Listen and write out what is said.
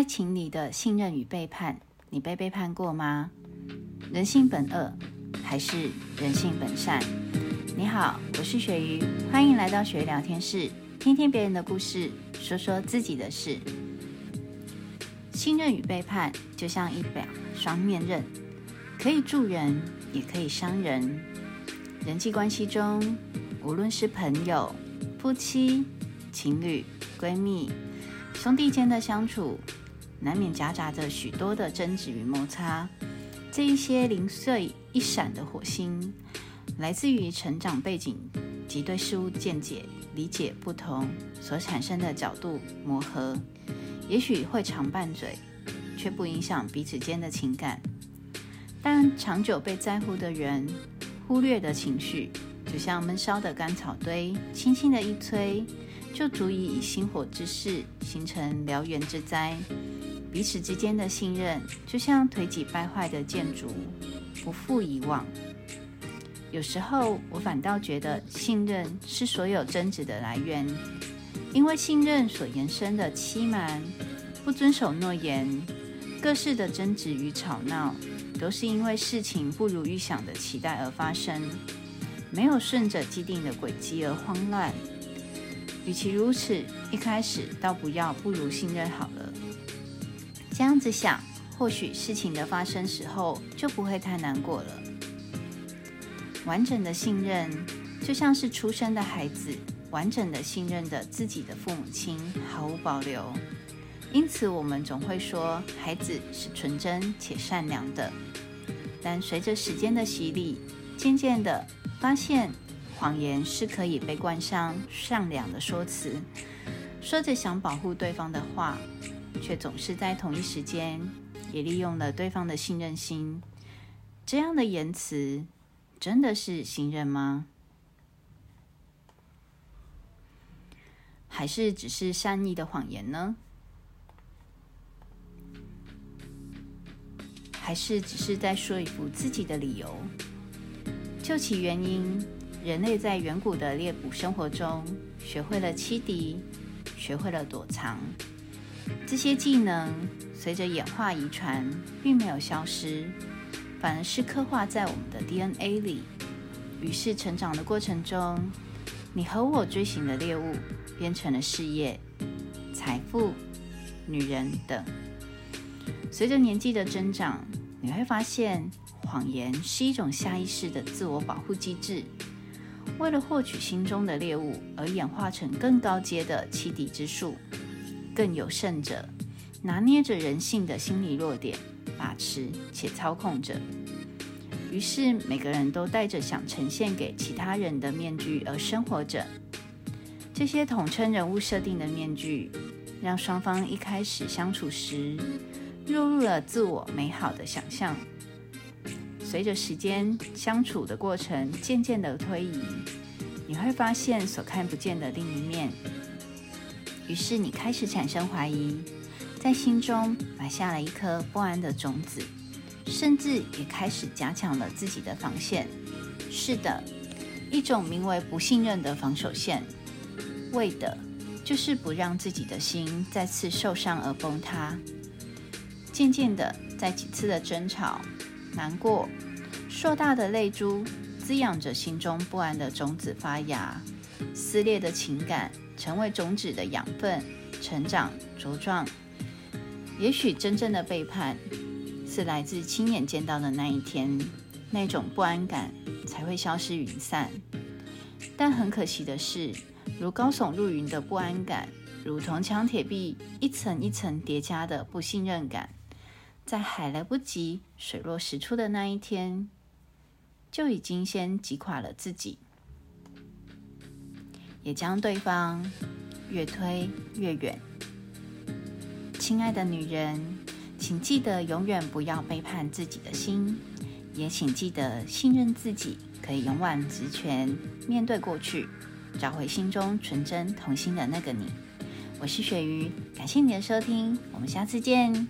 爱情里的信任与背叛，你被背叛过吗？人性本恶，还是人性本善？你好，我是雪鱼，欢迎来到雪鱼聊天室，听听别人的故事，说说自己的事。信任与背叛就像一把双面刃，可以助人，也可以伤人。人际关系中，无论是朋友、夫妻、情侣、闺蜜、兄弟间的相处。难免夹杂着许多的争执与摩擦，这一些零碎一闪的火星，来自于成长背景及对事物见解理解不同所产生的角度磨合，也许会常拌嘴，却不影响彼此间的情感。但长久被在乎的人，忽略的情绪，就像闷烧的干草堆，轻轻的一吹，就足以以星火之势形成燎原之灾。彼此之间的信任，就像颓积败坏的建筑，不复以往。有时候，我反倒觉得信任是所有争执的来源，因为信任所延伸的欺瞒、不遵守诺言、各式的争执与吵闹，都是因为事情不如预想的期待而发生，没有顺着既定的轨迹而慌乱。与其如此，一开始倒不要不如信任好了。这样子想，或许事情的发生时候就不会太难过了。完整的信任，就像是出生的孩子完整的信任着自己的父母亲，毫无保留。因此，我们总会说孩子是纯真且善良的。但随着时间的洗礼，渐渐的发现，谎言是可以被冠上善良的说辞，说着想保护对方的话。却总是在同一时间也利用了对方的信任心，这样的言辞真的是信任吗？还是只是善意的谎言呢？还是只是在说服自己的理由？究其原因，人类在远古的猎捕生活中，学会了欺敌，学会了躲藏。这些技能随着演化遗传，并没有消失，反而是刻画在我们的 DNA 里。于是，成长的过程中，你和我追寻的猎物变成了事业、财富、女人等。随着年纪的增长，你会发现，谎言是一种下意识的自我保护机制，为了获取心中的猎物而演化成更高阶的欺敌之术。更有甚者，拿捏着人性的心理弱点，把持且操控着。于是，每个人都戴着想呈现给其他人的面具而生活着。这些统称人物设定的面具，让双方一开始相处时，落入了自我美好的想象。随着时间相处的过程渐渐的推移，你会发现所看不见的另一面。于是你开始产生怀疑，在心中埋下了一颗不安的种子，甚至也开始加强了自己的防线。是的，一种名为不信任的防守线，为的就是不让自己的心再次受伤而崩塌。渐渐的，在几次的争吵、难过、硕大的泪珠滋养着心中不安的种子发芽，撕裂的情感。成为种子的养分，成长茁壮。也许真正的背叛是来自亲眼见到的那一天，那种不安感才会消失云散。但很可惜的是，如高耸入云的不安感，如铜墙铁壁一层一层叠加的不信任感，在还来不及水落石出的那一天，就已经先击垮了自己。也将对方越推越远。亲爱的女人，请记得永远不要背叛自己的心，也请记得信任自己，可以勇往直前，面对过去，找回心中纯真童心的那个你。我是鳕鱼，感谢你的收听，我们下次见。